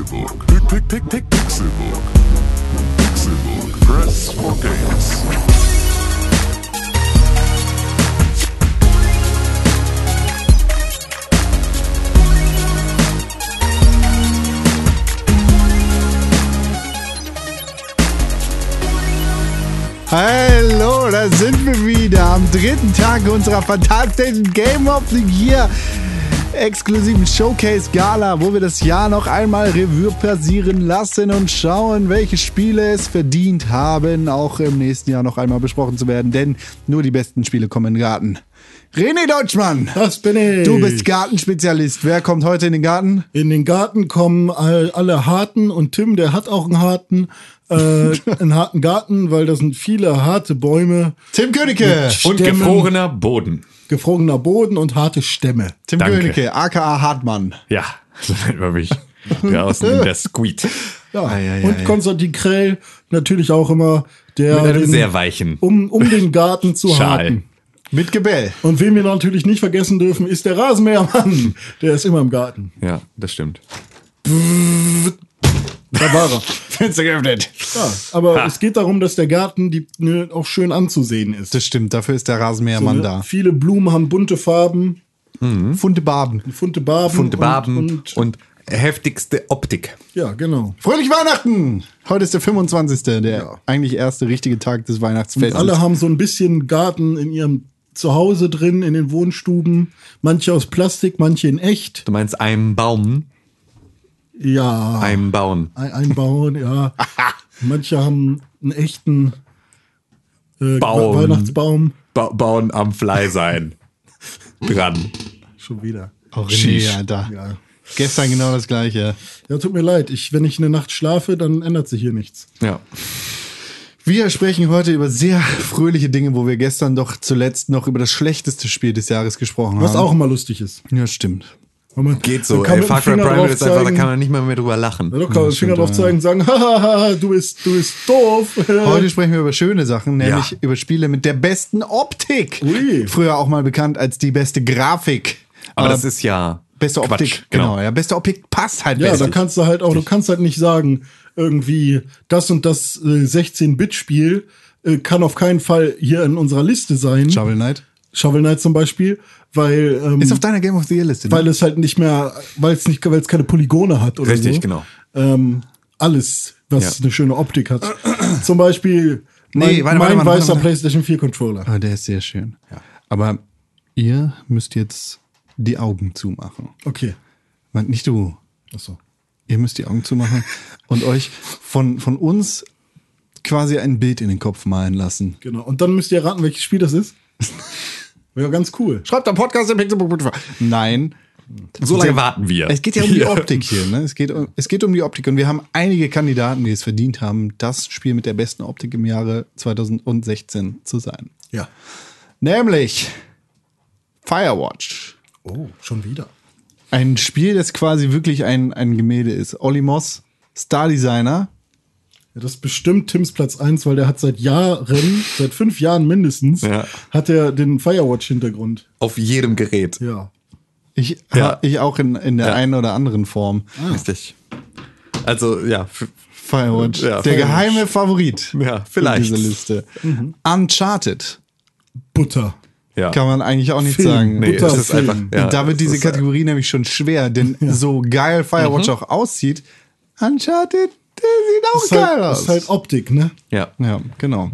Pixelbook. Pick, pick, pick, pick, Pixelbook. Pixelbook. Press for games. Hallo, da sind wir wieder am dritten Tag unserer fantastischen Game of the Year exklusiven Showcase Gala, wo wir das Jahr noch einmal Revue passieren lassen und schauen, welche Spiele es verdient haben, auch im nächsten Jahr noch einmal besprochen zu werden, denn nur die besten Spiele kommen in den Garten. René Deutschmann, Das bin ich. du bist Gartenspezialist. Wer kommt heute in den Garten? In den Garten kommen all, alle harten und Tim, der hat auch einen harten, äh, einen harten Garten, weil da sind viele harte Bäume, Tim Königke. Und gefrorener Boden. gefrorener Boden und harte Stämme. Tim Danke. Königke, aka Hartmann. Ja, so nennt man mich. Draußen der Squeed. Ja. Ei, ei, und ei. Konstantin Krell natürlich auch immer, der Mit einem den- sehr weichen um, um den Garten zu Schal. harten. Mit Gebell. Und wen wir natürlich nicht vergessen dürfen, ist der Rasenmähermann. Der ist immer im Garten. Ja, das stimmt. Da war er. Fenster geöffnet. Ja, aber es geht darum, dass der Garten die, ne, auch schön anzusehen ist. Das stimmt, dafür ist der Rasenmähermann Ne? da. Viele Blumen haben bunte Farben, Funde Baben. bunte Barben. Funde Barben und, und, und, heftigste Optik. ja, genau. Fröhlich Weihnachten! Heute ist der 25. Der eigentlich erste richtige Tag des Weihnachtsfestes. Alle haben so ein bisschen Garten in ihrem Zuhause drin, in den Wohnstuben. Manche aus Plastik, manche in echt. Du meinst einem Baum, Ja, einem Bauen. ein, einbauen, ja. Manche haben einen echten äh, Baum. Weihnachtsbaum. Ba bauen am Fly sein. Dran. Schon wieder. oh, René. Alter. Ja. Gestern genau das gleiche. ja, tut mir leid. Ich, wenn ich eine Nacht schlafe, dann ändert sich hier nichts. Ja. Wir sprechen heute über sehr fröhliche Dinge, wo wir gestern doch zuletzt noch über das schlechteste Spiel des Jahres gesprochen Was haben. auch immer lustig ist. Ja, stimmt. Man- Geht so. Ey, Far Cry drauf ist einfach, da kann man nicht mal mehr drüber lachen. Ja, doch, kann man den Finger drauf zeigen und sagen, hahaha, du bist, du bist doof. Heute sprechen wir über schöne Sachen, nämlich Ja. über Spiele mit der besten Optik. Ui. Früher auch mal bekannt als die beste Grafik. Aber Äh, das ist ja beste Quatsch, Optik, genau. Ja, beste Optik passt halt Ja, da kannst du halt auch, du kannst halt nicht sagen, irgendwie das und das äh, 16-Bit-Spiel äh, kann auf keinen Fall hier in unserer Liste sein. Shovel Knight. Shovel Knight zum Beispiel, weil, ähm, Ist auf deiner Game of the Year Liste. ne? weil es halt nicht mehr, weil es nicht, weil es keine Polygone hat oder Richtig, so. genau. Ähm, alles, was Ja. eine schöne Optik hat. zum Beispiel mein, Nee, warte, mein warte, weißer warte. PlayStation 4 Controller. Ah, der ist sehr schön. Aber ihr müsst jetzt die Augen zumachen. Okay. Nicht du. Achso. Ihr müsst die Augen zumachen und euch von, von uns quasi ein Bild in den Kopf malen lassen. Genau. Und dann müsst ihr raten, welches Spiel das ist. Wäre ganz cool. Schreibt am Podcast im Pixelbook. Nein. So lange warten wir. Es geht ja um die Optik hier. Ne? Es, geht um, es geht um die Optik. Und wir haben einige Kandidaten, die es verdient haben, das Spiel mit der besten Optik im Jahre 2016 zu sein. Ja. Nämlich Firewatch. Oh, schon wieder. Ein Spiel, das quasi wirklich ein, ein Gemälde ist. Olli Moss, Star Designer. Ja, das ist bestimmt Tims Platz 1, weil der hat seit Jahren, seit fünf Jahren mindestens, Ja. hat er den Firewatch-Hintergrund. Auf jedem Gerät. Ja. Ich, Ja. ich auch in, in der Ja. einen oder anderen Form. Richtig. Also, ja, Firewatch. Ja, der Firewatch. geheime Favorit. Ja, für vielleicht. Diese Liste. Uncharted. Butter. Ja. Kann man eigentlich auch nicht Film. sagen. Nee, es ist Butterfilm. einfach. Ja, da wird es diese ist, Kategorie nämlich schon schwer, denn so geil Firewatch auch aussieht, Uncharted, der sieht auch Ist geil halt, aus. ist halt Optik, ne? Ja. ja, genau.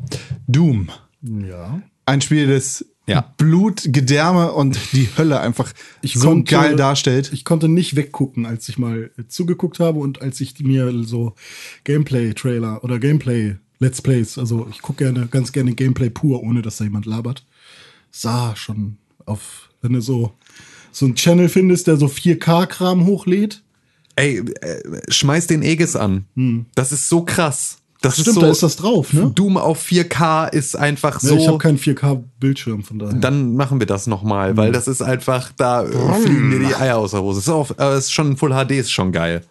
Doom. Ja. Ein Spiel, das Ja. Blut, Gedärme und die Hölle einfach so konnte- geil darstellt. Ich konnte nicht weggucken, als ich mal zugeguckt habe und als ich mir so Gameplay-Trailer oder Gameplay-Let's Plays, also ich gucke gerne, ganz gerne Gameplay pur, ohne dass da jemand labert, sah schon auf, wenn du so, so einen Channel findest, der so 4K-Kram hochlädt. Ey, äh, schmeiß den Aegis an. Das ist so krass. Das Stimmt, ist so, da ist das drauf, ne? Doom auf 4K ist einfach Ja, so. ich habe keinen 4K-Bildschirm von daher. dann machen wir das nochmal, weil das ist einfach, da äh, fliegen dir die Eier aus der Hose. Ist auch, äh, ist schon Full HD ist schon geil,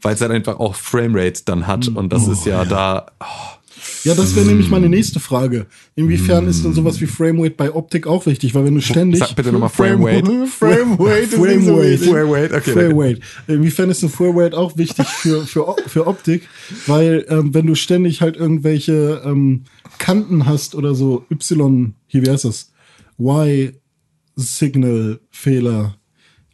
weil es halt einfach auch Framerate dann hat und das ist ja, da. Oh, Ja, das wäre nämlich meine nächste Frage. Inwiefern ist denn sowas wie Framerate bei Optik auch wichtig? Weil wenn du ständig. Sag bitte nochmal Framerate. Framerate ist nicht so Framerate. Framerate, okay, Framerate. Inwiefern ist ein Framerate auch wichtig für, für, für Optik? Weil, ähm, wenn du ständig halt irgendwelche ähm, Kanten hast oder so, Y, hier, wie heißt das? Y-Signal-Fehler.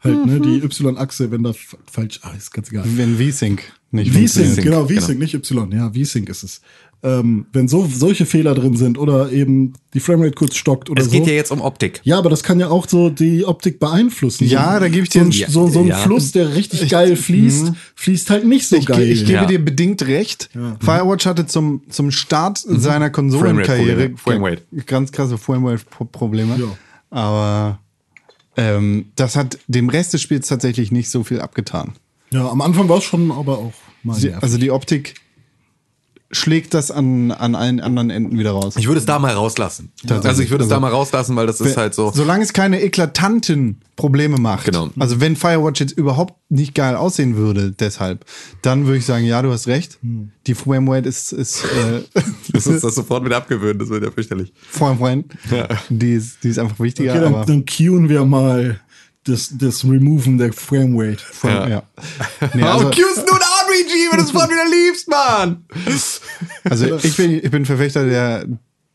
Halt, ne? Die Y-Achse, wenn da falsch, ah, ist ganz egal. Wenn V-Sync nicht V-Sync, funktioniert. genau, V-Sync, nicht Y. Ja, V-Sync ist es. Ähm, wenn so solche Fehler drin sind oder eben die Framerate kurz stockt oder Es so. geht ja jetzt um Optik. Ja, aber das kann ja auch so die Optik beeinflussen. Ja, so, da gebe ich so dir- ein, Ja, so, so ein ja. Fluss, der richtig geil fließt, fließt halt nicht so Ich, ge- geil. ich gebe Ja. dir bedingt recht. Firewatch hatte zum, zum Start seiner Konsolenkarriere. Framerate. ganz krasse Framerate-Probleme. Ja. Aber ähm, das hat dem Rest des Spiels tatsächlich nicht so viel abgetan. ja, am Anfang war es schon, aber auch mal nervig. also die Optik schlägt das an, an allen anderen Enden wieder raus. Ich würde es da mal rauslassen. Also ich würde es da Also- mal rauslassen, weil das ist halt so. Solange es keine eklatanten Probleme macht. Genau. Also wenn Firewatch jetzt überhaupt nicht geil aussehen würde, deshalb, dann würde ich sagen, ja, du hast recht. Die Framerate ist, ist äh, Das ist das sofort wieder abgewöhnen, das wird ja fürchterlich. Framerate. Die, ist, die ist einfach wichtiger. okay, dann, aber dann cueen wir mal das, das Removen der Framerate. Frame, ja. Nee, Oh, also, cue's nun RPG, wenn du es sofort wieder liebst, Mann! also ich bin, ich bin Verfechter der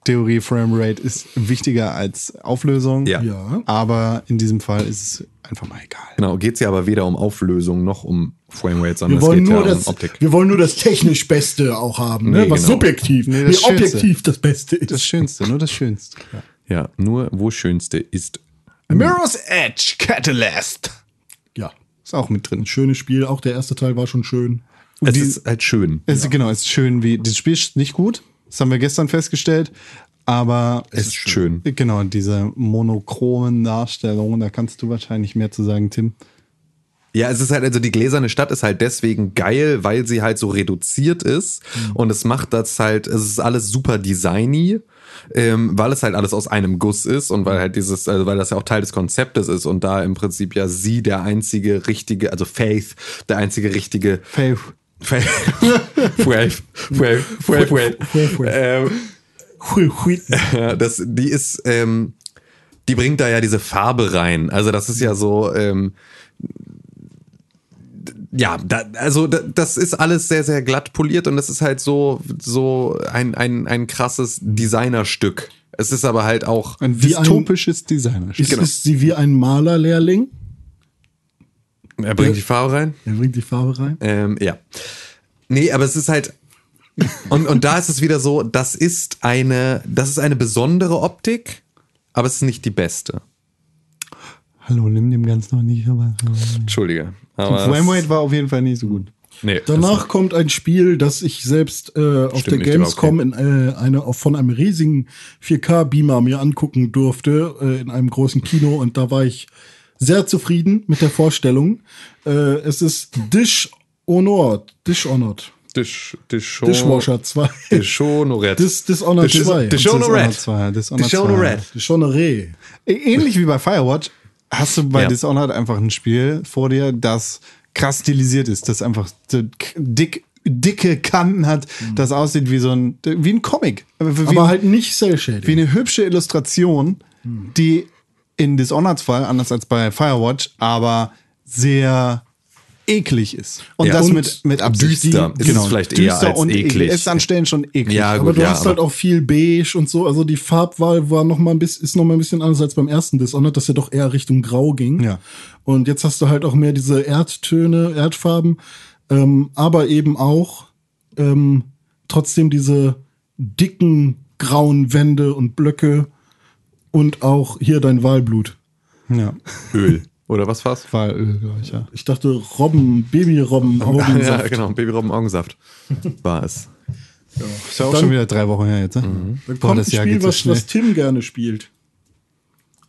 Theorie, Framerate ist wichtiger als Auflösung. Ja. Ja. Aber in diesem Fall ist es einfach mal egal. Genau, geht's ja aber weder um Auflösung noch um Framerate, sondern Wir es geht nur ja das, um Optik. wir wollen nur das technisch Beste auch haben, ne? Nee, was genau. subjektiv, Nee, das Schönste. objektiv das Beste ist. Das Schönste, nur das Schönste. Ja, nur wo Schönste ist. Mirror's Edge Catalyst. ja, Ist auch mit drin. ein schönes Spiel. Auch der erste Teil war schon schön. Es die- ist halt schön. Es ist, Genau, es ist schön wie. Das Spiel ist nicht gut. Das haben wir gestern festgestellt. Aber Es ist schön. Genau, diese monochromen Darstellungen, da kannst du wahrscheinlich mehr zu sagen, Tim. Ja, es ist halt, also die gläserne Stadt ist halt deswegen geil, weil sie halt so reduziert ist. Und es macht das halt, es ist alles super designy, ähm, weil es halt alles aus einem Guss ist und weil halt dieses, also weil das ja auch Teil des Konzeptes ist und da im Prinzip ja sie der einzige richtige, also Faith, der einzige richtige Faith. Ähm, das, die ist, ähm, die bringt da ja diese Farbe rein. Also das ist ja so, ähm, ja, da, also da, das ist alles sehr, sehr glatt poliert und das ist halt so, so ein, ein, ein krasses Designerstück. Es ist aber halt auch, Ein dystopisches Designer. Ist, Genau. ist sie wie ein Malerlehrling? Er bringt die Farbe rein. Er bringt die Farbe rein. Ähm, ja. Nee, aber es ist halt. Und, und da ist es wieder so, das ist eine, das ist eine besondere Optik, aber es ist nicht die beste. Hallo, nimm dem Ganzen noch nicht, aber. Entschuldige. Aber Framerate war auf jeden Fall nicht so gut. nee, Danach kommt ein Spiel, das ich selbst äh, auf der Gamescom in äh, eine, von einem riesigen 4K-Beamer mir angucken durfte, äh, in einem großen Kino. Und da war ich sehr zufrieden mit der Vorstellung. Äh, es ist Dishonored. Dishonored. Dish, Dish, Dishwasher 2. Dishonored. Dis, Dishonored Dish- 2. Dishonored. Dishonored 2. Dishonored 2. Dishonored. Dishonored. Ähnlich wie bei Firewatch hast du bei Ja. Dishonored einfach ein Spiel vor dir, das krass stilisiert ist, das einfach dick, dicke Kanten hat, das aussieht wie so ein, wie ein Comic. Wie, Aber halt nicht Cell Shading. wie eine hübsche Illustration, die in Dishonoreds Fall, anders als bei Firewatch, aber sehr eklig ist. Und Ja. das Und mit, mit Absicht. düster ist es vielleicht eher düster als und eklig. Ist an Stellen schon eklig. Ja, aber gut, du ja, hast halt aber- auch viel beige und so. Also die Farbwahl war noch mal ein bisschen, ist noch mal ein bisschen anders als beim ersten Dishonored, dass ja doch eher Richtung Grau ging. Ja. Und jetzt hast du halt auch mehr diese Erdtöne, Erdfarben, ähm, aber eben auch ähm, trotzdem diese dicken grauen Wände und Blöcke und auch hier dein Wahlblut. Ja. Öl. Oder was war's? Walöl, glaube ich, ja. Ich dachte Robben, Babyrobben, ja, Augensaft. genau, Babyrobben Augensaft war es. Ist ja auch Dann- schon wieder drei Wochen her jetzt. Ne? Dann Boah, kommt ein Jahr Spiel, was, was Tim gerne spielt.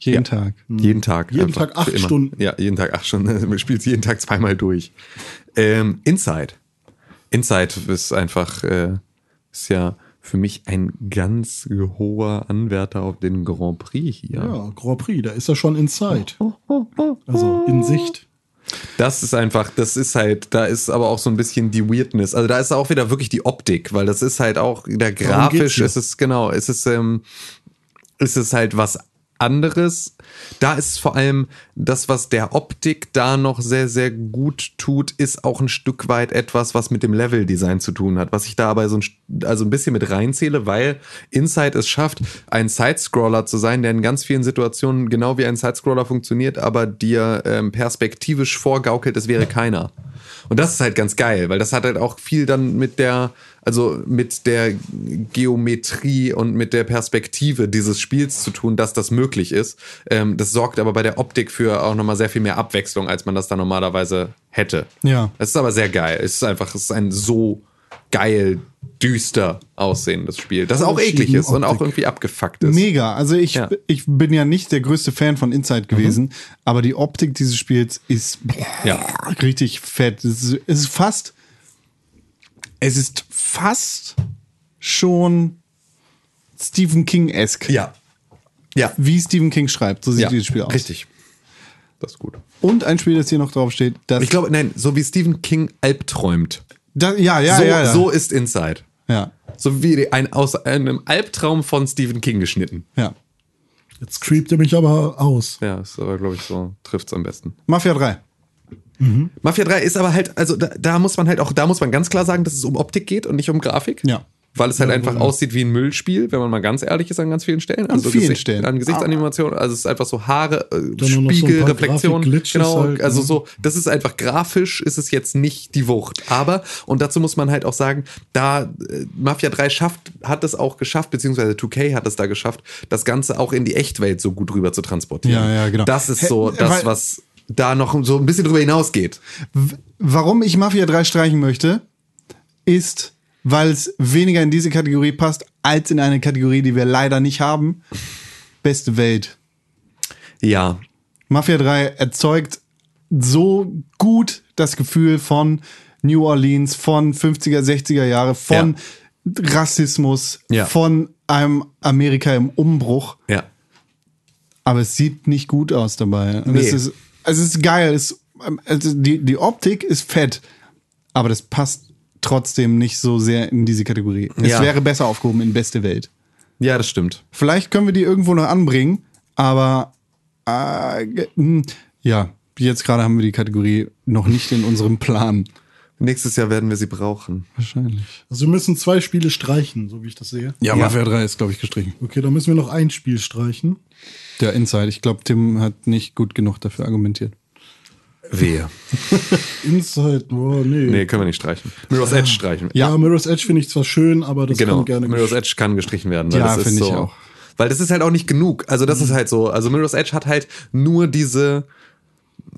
Jeden Tag. Jeden Tag. Jeden Tag acht. Stunden. Ja, jeden Tag acht Stunden. Man spielt jeden Tag zweimal durch. Ähm, Inside. Inside ist einfach, äh, ist ja für mich ein ganz hoher Anwärter auf den Grand Prix hier. Ja, Grand Prix, da ist er schon inside. Also in Sicht. Das ist einfach, das ist halt, da ist aber auch so ein bisschen die Weirdness. Also da ist auch wieder wirklich die Optik, weil das ist halt auch wieder grafisch, hier. es ist genau, es ist, ähm, es ist halt was anderes. Da ist vor allem das, was der Optik da noch sehr, sehr gut tut, ist auch ein Stück weit etwas, was mit dem Leveldesign zu tun hat, was ich da aber so ein, also ein bisschen mit reinzähle, weil Inside es schafft, ein Sidescroller zu sein, der in ganz vielen Situationen genau wie ein Sidescroller funktioniert, aber dir ähm, perspektivisch vorgaukelt, es wäre keiner. Und das ist halt ganz geil, weil das hat halt auch viel dann mit der, also mit der Geometrie und mit der Perspektive dieses Spiels zu tun, dass das möglich ist. Ähm, das sorgt aber bei der Optik für auch nochmal sehr viel mehr Abwechslung, als man das dann normalerweise hätte. Ja. Es ist aber sehr geil. Es ist einfach, es ist ein so geil, düster aussehendes Spiel, das auch eklig ist und auch Optik. irgendwie abgefuckt ist. Mega. Also ich, Ja. ich bin ja nicht der größte Fan von Inside gewesen, aber die Optik dieses Spiels ist Ja. richtig fett. Es ist, es ist fast, es ist fast schon Stephen King-esque. Ja. Ja. Wie Stephen King schreibt, so sieht ja. dieses Spiel aus. Richtig. Das ist gut. Und ein Spiel, das hier noch drauf steht, das. Ich glaube, nein, so wie Stephen King albträumt. da, ja, ja, so, ja, ja. so ist Inside. ja, So wie ein, aus einem Albtraum von Stephen King geschnitten. ja. Jetzt creept er mich aber aus. Ja, ist aber, glaube ich, so, trifft's am besten. Mafia 3. Mafia 3 ist aber halt, also da, da muss man halt auch, da muss man ganz klar sagen, dass es um Optik geht und nicht um Grafik. Ja. Weil es halt einfach aussieht wie ein Müllspiel, wenn man mal ganz ehrlich ist an ganz vielen Stellen. Also vielen Gesicht, Stellen. An Gesichtsanimation, also es ist einfach so Haare, äh, so Spiegel, paar Reflexion. Genau, halt, also ne? so, das ist einfach grafisch, ist es jetzt nicht die Wucht. Aber, und dazu muss man halt auch sagen, da äh, Mafia 3 schafft, hat es auch geschafft, beziehungsweise 2K hat es da geschafft, das Ganze auch in die Echtwelt so gut rüber zu transportieren. Ja, ja, genau. Das ist so das, weil- was da noch so ein bisschen drüber hinausgeht. Warum ich Mafia 3 streichen möchte, ist, weil es weniger in diese Kategorie passt, als in eine Kategorie, die wir leider nicht haben. Beste Welt. Ja, Mafia 3 erzeugt so gut das Gefühl von New Orleans, von 50er, 60er Jahre, von Rassismus, Ja. von einem Amerika im Umbruch. ja. aber es sieht nicht gut aus dabei. Und Nee. Es, ist, es ist geil. Es, also die, die Optik ist fett, aber das passt trotzdem nicht so sehr in diese Kategorie. Es Ja. wäre besser aufgehoben in beste Welt. Ja, das stimmt. Vielleicht können wir die irgendwo noch anbringen, aber äh, hm, ja, jetzt gerade haben wir die Kategorie noch nicht in unserem Plan. Nächstes Jahr werden wir sie brauchen. Wahrscheinlich. Also wir müssen zwei Spiele streichen, so wie ich das sehe. Ja, Mafia 3 ist, glaube ich, gestrichen. Okay, dann müssen wir noch ein Spiel streichen. Der Inside. Ich glaube, Tim hat nicht gut genug dafür argumentiert. Wehe. Inside, oh, nee. Nee, können wir nicht streichen. Mirror's Edge streichen. Ja, Mirror's Edge finde ich zwar schön, aber das genau. kann gerne Mirror's Edge kann gestrichen werden. Weil Ja, finde ich so, auch. Weil das ist halt auch nicht genug. Also das ist halt so. Also Mirror's Edge hat halt nur diese.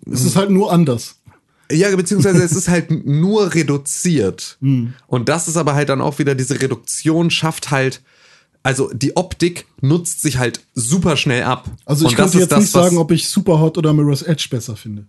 Es ist halt nur anders. Ja, beziehungsweise es ist halt nur reduziert. Und das ist aber halt dann auch wieder diese Reduktion schafft halt. Also die Optik nutzt sich halt super schnell ab. Also ich Und könnte jetzt das, nicht sagen, ob ich Superhot oder Mirror's Edge besser finde.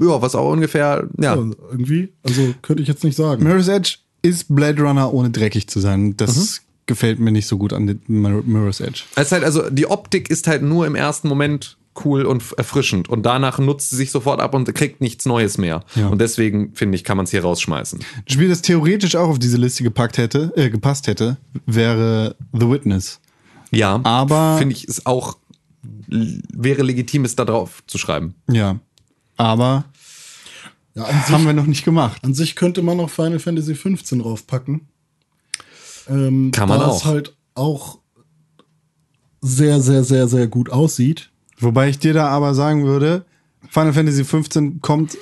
ja, was auch ungefähr, ja. Ja, irgendwie. Also könnte ich jetzt nicht sagen. Mirror's Edge ist Blade Runner ohne dreckig zu sein. Das Mhm. gefällt mir nicht so gut an Mirror's Edge. Es ist halt, also die Optik ist halt nur im ersten Moment cool und erfrischend und danach nutzt sie sich sofort ab und kriegt nichts Neues mehr. Ja. Und deswegen finde ich, kann man es hier rausschmeißen. Ein Spiel, das theoretisch auch auf diese Liste gepackt hätte, äh, gepasst hätte, wäre The Witness. Ja, Aber- finde ich es auch wäre legitim, es da drauf zu schreiben. Ja. Aber Ja, an, sich, haben wir noch nicht gemacht. an sich könnte man noch Final Fantasy 15 draufpacken. Ähm, Kann man da auch. es halt auch sehr, sehr, sehr, sehr gut aussieht. Wobei ich dir da aber sagen würde, Final Fantasy 15 kommt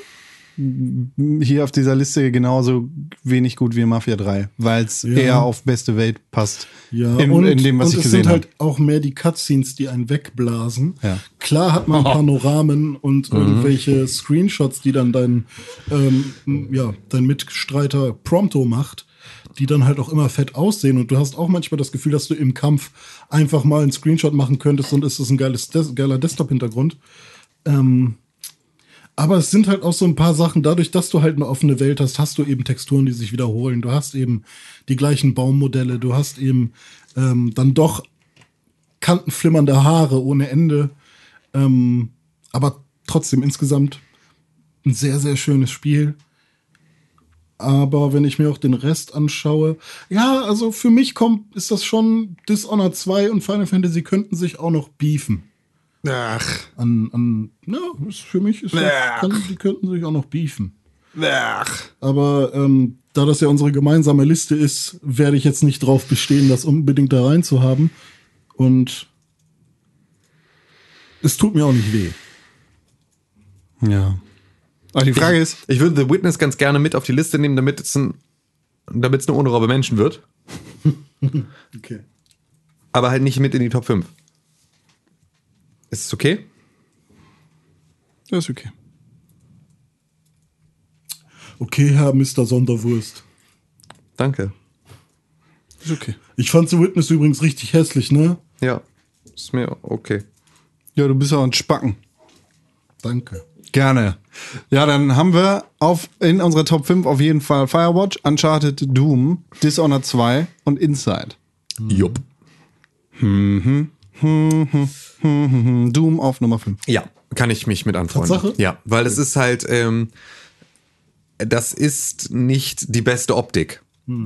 hier auf dieser Liste genauso wenig gut wie Mafia 3, weil es Ja. eher auf beste Welt passt. Ja, in, und, in dem, was und ich es gesehen sind habe. halt auch mehr die Cutscenes, die einen wegblasen. Ja. Klar hat man Panoramen und irgendwelche Screenshots, die dann dein, ähm, ja, dein Mitstreiter Prompto macht, die dann halt auch immer fett aussehen. Und du hast auch manchmal das Gefühl, dass du im Kampf einfach mal einen Screenshot machen könntest und es ist ein geiles Des geiler Desktop-Hintergrund. Ähm, aber es sind halt auch so ein paar Sachen, dadurch, dass du halt eine offene Welt hast, hast du eben Texturen, die sich wiederholen. Du hast eben die gleichen Baummodelle, du hast eben ähm, dann doch kantenflimmernde Haare ohne Ende. Ähm, aber trotzdem insgesamt ein sehr, sehr schönes Spiel. Aber wenn ich mir auch den Rest anschaue, ja, also für mich kommt, ist das schon Dishonored 2 und Final Fantasy könnten sich auch noch beefen. Ach. An, an, ja, ist, für mich ist das, kann, die könnten sich auch noch beefen. Ach. Aber ähm, da das ja unsere gemeinsame Liste ist, werde ich jetzt nicht drauf bestehen, das unbedingt da rein zu haben. Und es tut mir auch nicht weh. Ja. Aber die Frage ist, Ich würde The Witness ganz gerne mit auf die Liste nehmen, damit es ein, damit es eine ohne Robbe Menschen wird. Okay. Aber halt nicht mit in die Top 5. Ist es okay? das ist okay. Okay, Herr Mr. Sonderwurst. Danke. Ist okay. Ich fand The Witness übrigens richtig hässlich, ne? Ja. Ist mir okay. Ja, du bist auch ein Spacken. Danke. Gerne. Ja, dann haben wir auf, in unserer Top 5 auf jeden Fall Firewatch, Uncharted, Doom, Dishonored 2 und Inside. Jupp. Hm, Doom auf Nummer 5. Ja, kann ich mich mit anfreunden. Tatsache? Ja, weil es ist halt, ähm, das ist nicht die beste Optik.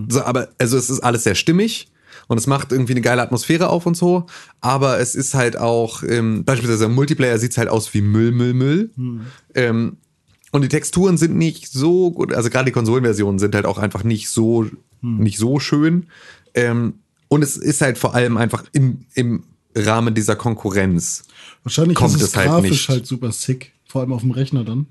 So, aber, also es ist alles sehr stimmig und es macht irgendwie eine geile Atmosphäre auf und so, aber es ist halt auch, ähm, beispielsweise im Multiplayer sieht es halt aus wie Müll, Müll, Müll. Ähm, und die Texturen sind nicht so gut, also gerade die Konsolenversionen sind halt auch einfach nicht so, nicht so schön. Ähm, und es ist halt vor allem einfach im, im Rahmen dieser Konkurrenz. Wahrscheinlich Kommt ist es es halt grafisch nicht. halt super sick. Vor allem auf dem Rechner dann.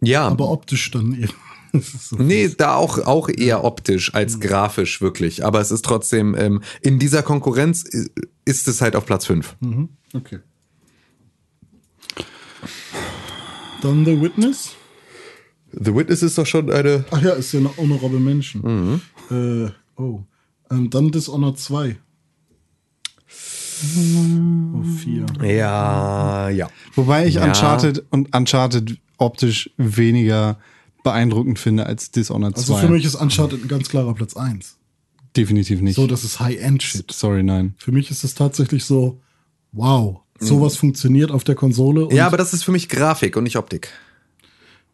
Ja, Aber optisch dann eben. So Nee, da auch, auch eher optisch als grafisch wirklich. Aber es ist trotzdem, ähm, in dieser Konkurrenz i- ist es halt auf Platz 5. Okay. Dann The Witness. The Witness ist doch schon eine. Ach ja, ist ja eine honorable Menschen. Äh, oh. Ähm, dann Dishonored 2. Oh, 4. Ja, ja. Wobei ich Ja. Uncharted und Uncharted optisch weniger beeindruckend finde als Dishonored 2. Also für mich ist Uncharted ein ganz klarer Platz 1. definitiv nicht. So, das ist High-End-Shit. Sorry, nein. Für mich ist es tatsächlich so, wow, sowas funktioniert auf der Konsole. Und, Ja, aber das ist für mich Grafik und nicht Optik.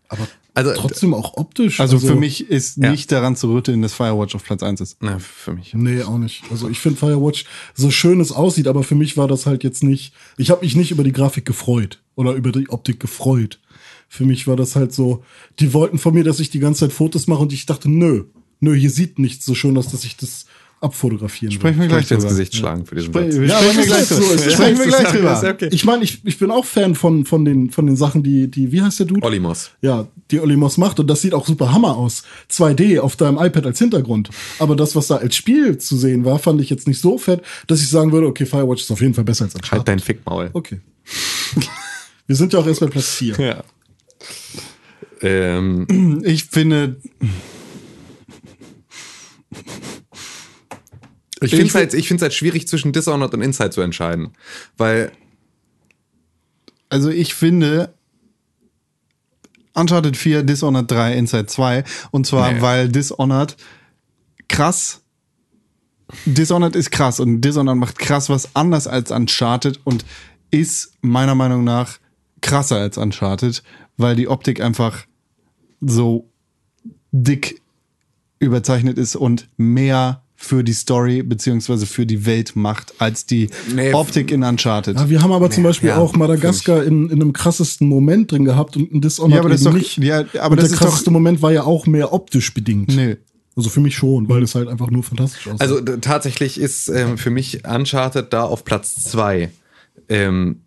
aber Also, trotzdem auch optisch. Also, für mich ist Ja. nicht daran zu rütteln, dass Firewatch auf Platz 1 ist. Na, für mich. Nee, auch nicht. Also ich finde Firewatch, so schön es aussieht, aber für mich war das halt jetzt nicht. Ich habe mich nicht über die Grafik gefreut oder über die Optik gefreut. Für mich war das halt so, die wollten von mir, dass ich die ganze Zeit Fotos mache und ich dachte, nö, nö, hier sieht nichts so schön aus, dass ich das abfotografieren will. Sprechen wir gleich Gleich ins. Gesicht schlagen für diesen Spre Satz. Ja, sprechen wir gleich halt drüber. so, Sprechen wir gleich drüber. okay. Ich meine, ich, ich bin auch Fan von, von, den, von den Sachen, die, die, wie heißt der Dude? Olimos. Ja, die Olimos macht und das sieht auch super Hammer aus. 2D auf deinem iPad als Hintergrund. Aber das, was da als Spiel zu sehen war, fand ich jetzt nicht so fett, dass ich sagen würde, okay, Firewatch ist auf jeden Fall besser als Uncharted. Halt dein Fickmaul. Okay. Wir sind ja auch erst bei Platz 4. Ja. Ähm, Ich finde, ich finde es halt, ich find's halt schwierig, zwischen Dishonored und Inside zu entscheiden. Weil, also ich finde Uncharted 4, Dishonored 3, Inside 2. Und zwar, Nee. weil Dishonored krass. Dishonored ist krass und Dishonored macht krass was anders als Uncharted und ist meiner Meinung nach krasser als Uncharted, weil die Optik einfach so dick überzeichnet ist und mehr für die Story beziehungsweise für die Welt macht als die Nee, Optik in Uncharted. Ja, wir haben aber zum Beispiel ja, auch Madagaskar in, in einem krassesten Moment drin gehabt und ein Dishonored Ja, aber das ist doch- nicht. ja, aber und das der ist doch- krasseste Moment war ja auch mehr optisch bedingt. Nee. Also für mich schon, weil es halt einfach nur fantastisch aussieht. also tatsächlich ist ähm, für mich Uncharted da auf Platz 2. Ähm,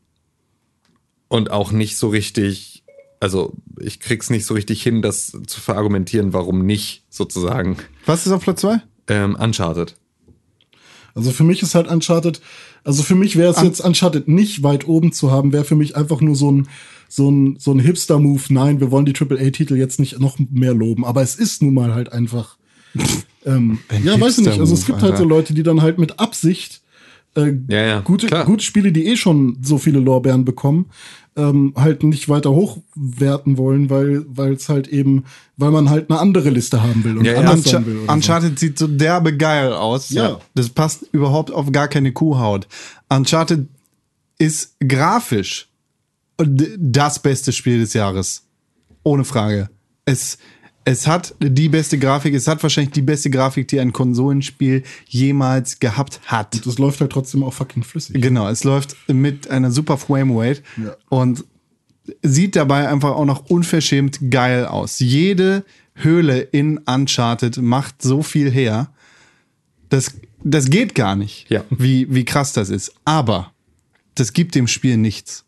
und auch nicht so richtig, also ich krieg's nicht so richtig hin, das zu verargumentieren, warum nicht, sozusagen. Was ist auf Platz 2? Ähm, Uncharted. Also für mich ist halt Uncharted, also für mich wäre es jetzt Uncharted nicht weit oben zu haben, wäre für mich einfach nur so ein, so ein, so ein Hipster-Move. Nein, wir wollen die AAA-Titel jetzt nicht noch mehr loben, aber es ist nun mal halt einfach. ähm, ja, weiß ich nicht. Also es gibt halt so Alter. Leute, die dann halt mit Absicht äh, Ja, ja, gute, klar. gute Spiele, die eh schon so viele Lorbeeren bekommen, ähm, halt nicht weiter hochwerten wollen, weil weil es halt eben, weil man halt eine andere Liste haben will und Ja, ja. anders sein will. oder so. Uncharted sieht so derbe geil aus. Ja. Das passt überhaupt auf gar keine Kuhhaut. Uncharted ist grafisch das beste Spiel des Jahres. ohne Frage. Es, es hat die beste Grafik, es hat wahrscheinlich die beste Grafik, die ein Konsolenspiel jemals gehabt hat. Das läuft halt trotzdem auch fucking flüssig. Genau, es läuft mit einer super Framerate Ja. und sieht dabei einfach auch noch unverschämt geil aus. Jede Höhle in Uncharted macht so viel her. Das, das geht gar nicht, Ja. wie, wie krass das ist. Aber das gibt dem Spiel nichts.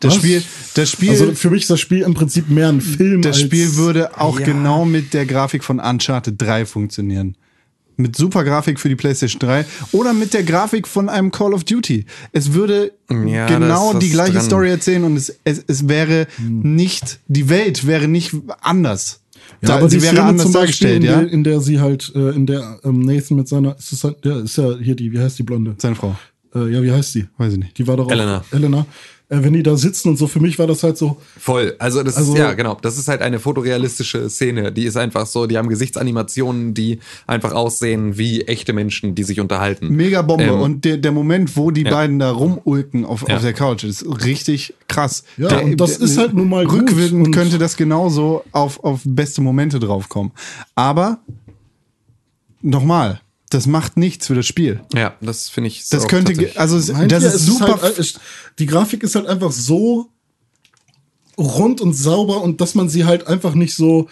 Das Was? Spiel, das Spiel, Also für mich ist das Spiel im Prinzip mehr ein Film. das als, Spiel würde auch Ja. genau mit der Grafik von Uncharted 3 funktionieren. Mit super Grafik für die PlayStation 3 oder mit der Grafik von einem Call of Duty. Es würde Ja, genau die gleiche dran. Story erzählen und es, es, es wäre nicht, die Welt wäre nicht anders. Ja, Da- aber sie die wäre Szene anders zum Beispiel, dargestellt, in, ja. der, in der sie halt, äh, in der ähm, Nathan mit seiner, ist das halt, ja, ist ja hier die, wie heißt die Blonde? Seine Frau. Äh, ja, wie heißt die? Weiß ich nicht. Die war doch auch Elena. Äh, wenn die da sitzen und so, für mich war das halt so, Voll. Also das Also- ist ja genau. Das ist halt eine fotorealistische Szene. Die ist einfach so. Die haben Gesichtsanimationen, die einfach aussehen wie echte Menschen, die sich unterhalten. Mega Bombe. Ähm, und der, der Moment, wo die ja. beiden da rumulken auf, Ja. auf der Couch, ist richtig krass. Ja, Der- und das der- ist halt nun mal Rückwirkend könnte das genauso auf, auf beste Momente draufkommen. Aber nochmal, das macht nichts für das Spiel. ja, das finde ich. Das auch könnte, also meint das ihr, ist super. halt, äh, die Grafik ist halt einfach so rund und sauber und dass man sie halt einfach nicht so,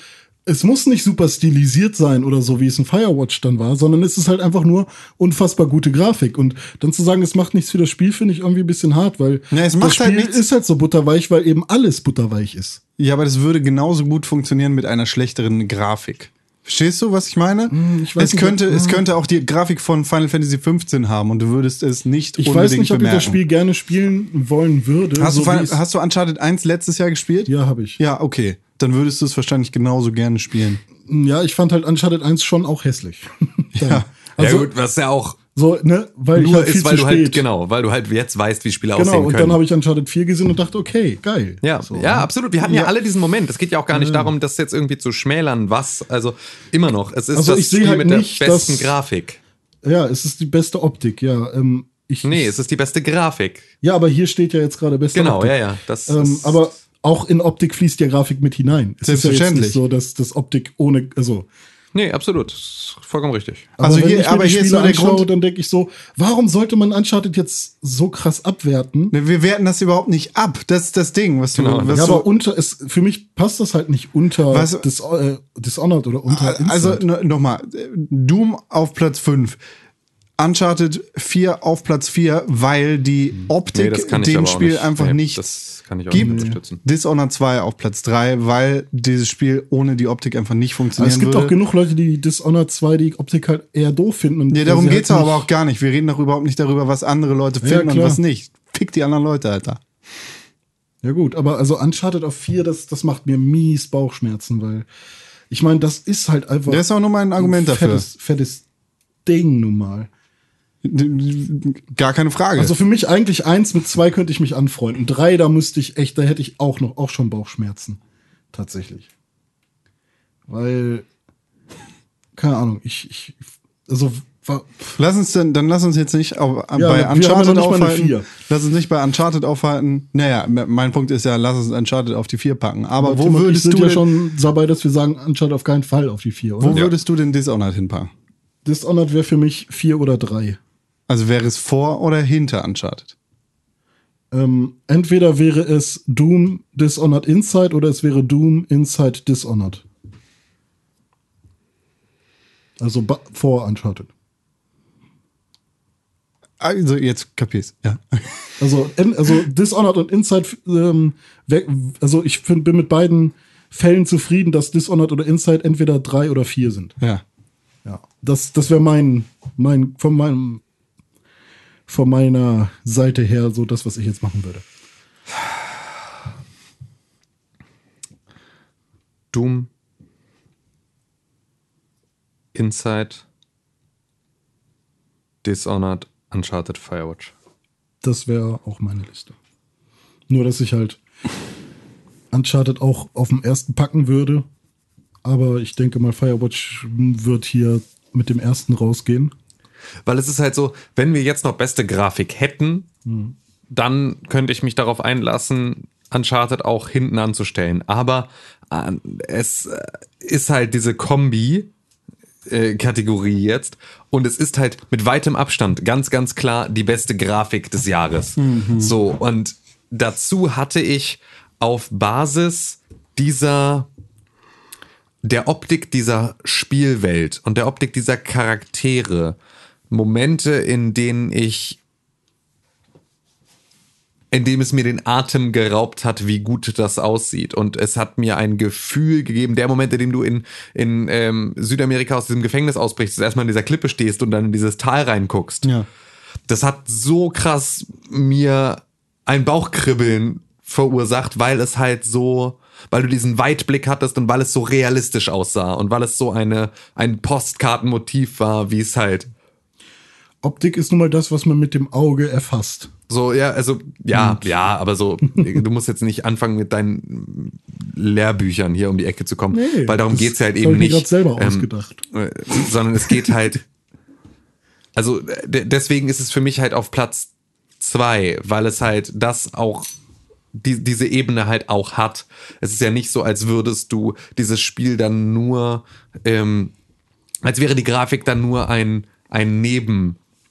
es muss nicht super stilisiert sein oder so, wie es in Firewatch dann war, sondern es ist halt einfach nur unfassbar gute Grafik. Und dann zu sagen, es macht nichts für das Spiel, finde ich irgendwie ein bisschen hart, weil Ja, es das macht Spiel halt nichts. ist halt so butterweich, weil eben alles butterweich ist. ja, aber das würde genauso gut funktionieren mit einer schlechteren Grafik. Verstehst du, was ich meine? ich weiß es nicht, könnte, ob- es könnte auch die Grafik von Final Fantasy 15 haben und du würdest es nicht Ich unbedingt weiß nicht, ob bemerken. ich das Spiel gerne spielen wollen würde. Hast, so du, Final- hast du Uncharted 1 letztes Jahr gespielt? ja, habe ich. Ja, okay. Dann würdest du es wahrscheinlich genauso gerne spielen. Ja, ich fand halt Uncharted 1 schon auch hässlich. Ja. ja Also, gut, was ja auch so, ne, weil nur halt viel ist, weil zu du halt genau, weil du halt jetzt weißt, wie Spiele Genau, aussehen und können. dann habe ich Uncharted 4 gesehen und dachte, okay, geil. Ja, So, ja, ne? absolut. Wir hatten ja. alle diesen Moment. Es geht ja auch gar nicht darum, das jetzt irgendwie zu schmälern, was. Also immer noch. Es ist Also das ich sehe Spiel halt mit nicht, der besten dass- Grafik. Ja, es ist die beste Optik, ja. Ähm, ich, Nee, es ist die beste Grafik. ja, aber hier steht ja jetzt gerade beste Genau, Optik. ja, ja. Das Ähm, ist, aber auch in Optik fließt ja Grafik mit hinein. Es Selbstverständlich. Ist ja jetzt nicht so, dass das Optik ohne, also. Nee, absolut. Das ist vollkommen richtig. Aber Also wenn hier- ich mir aber hier ist nur der anschaue, Grund- dann denke ich so, warum sollte man Uncharted jetzt so krass abwerten? Ne, Wir werten das überhaupt nicht ab. Das ist das Ding, was du, Genau. was ja, du aber unter, es, für mich passt das halt nicht unter Was- Dis, äh, Dishonored oder unter Also nochmal, Doom auf Platz 5. Uncharted 4 auf Platz 4, weil die Optik Nee, das kann ich dem Spiel nicht. einfach Nee, nicht das kann ich auch gibt. nicht unterstützen. Dishonored 2 auf Platz 3, weil dieses Spiel ohne die Optik einfach nicht funktionieren es gibt würde. auch genug Leute, die Dishonored 2 die Optik halt eher doof finden. Und Ja, darum sie geht's halt aber auch gar nicht. Wir reden doch überhaupt nicht darüber, was andere Leute Ja, finden und klar. was nicht. Fick die anderen Leute, Alter. Ja gut, aber also Uncharted auf 4, das, das macht mir mies Bauchschmerzen, weil ich meine, das ist halt einfach Das ist auch nur mein Argument ein dafür. fettes, fettes Ding nun mal. Gar keine Frage. Also für mich eigentlich eins, mit zwei könnte ich mich anfreunden. Drei, da müsste ich echt, da hätte ich auch noch, auch schon Bauchschmerzen. Tatsächlich. Weil, keine Ahnung, ich, ich also, war, Lass uns denn, dann lass uns jetzt nicht auf, wir bei ja Uncharted aufhalten. Vier. Lass uns nicht bei Uncharted aufhalten. Naja, mein Punkt ist ja, lass uns Uncharted auf die 4 packen. Aber, wo Tim würdest du ja denn, schon dabei, dass wir sagen, Uncharted auf keinen Fall auf die vier, oder? wo würdest du denn Dishonored hinpacken? Dishonored wäre für mich vier oder drei. Also wäre es vor oder hinter Uncharted? Ähm, entweder wäre es Doom Dishonored Inside oder es wäre Doom Inside Dishonored. Also vor Uncharted. Also jetzt kapier's, ja. Also, also Dishonored und Inside, ähm, also ich find, bin mit beiden Fällen zufrieden, dass Dishonored oder Inside entweder drei oder vier sind. Ja. Ja. Das, das wäre mein, mein, von meinem, von meiner Seite her so das, was ich jetzt machen würde. Doom, Inside, Dishonored, Uncharted, Firewatch. Das wäre auch meine Liste. Nur, dass ich halt Uncharted auch auf dem ersten packen würde. Aber ich denke mal, Firewatch wird hier mit dem ersten rausgehen. Weil es ist halt so, wenn wir jetzt noch beste Grafik hätten, dann könnte ich mich darauf einlassen, Uncharted auch hinten anzustellen. Aber an, es äh, ist halt diese Kombi, äh, Kategorie jetzt. Und es ist halt mit weitem Abstand ganz, ganz klar die beste Grafik des Jahres. So, und dazu hatte ich auf Basis dieser der Optik dieser Spielwelt und der Optik dieser Charaktere Momente, in denen ich in dem es mir den Atem geraubt hat, wie gut das aussieht. Und es hat mir ein Gefühl gegeben, der Moment, in dem du in, in ähm, Südamerika aus diesem Gefängnis ausbrichst, erstmal in dieser Klippe stehst und dann in dieses Tal reinguckst. Ja. Das hat so krass mir ein Bauchkribbeln verursacht, weil es halt so, weil du diesen Weitblick hattest und weil es so realistisch aussah und weil es so eine, ein Postkartenmotiv war, wie es halt Optik ist nun mal das, was man mit dem Auge erfasst. So, ja, also, ja, ja, aber so, du musst jetzt nicht anfangen mit deinen Lehrbüchern hier um die Ecke zu kommen, Nee, weil darum geht's ja halt eben ich mir nicht. grad selber ähm, ausgedacht. äh, sondern es geht halt, also de- deswegen ist es für mich halt auf Platz zwei, weil es halt das auch, die, diese Ebene halt auch hat. Es ist ja nicht so, als würdest du dieses Spiel dann nur, ähm, als wäre die Grafik dann nur ein, ein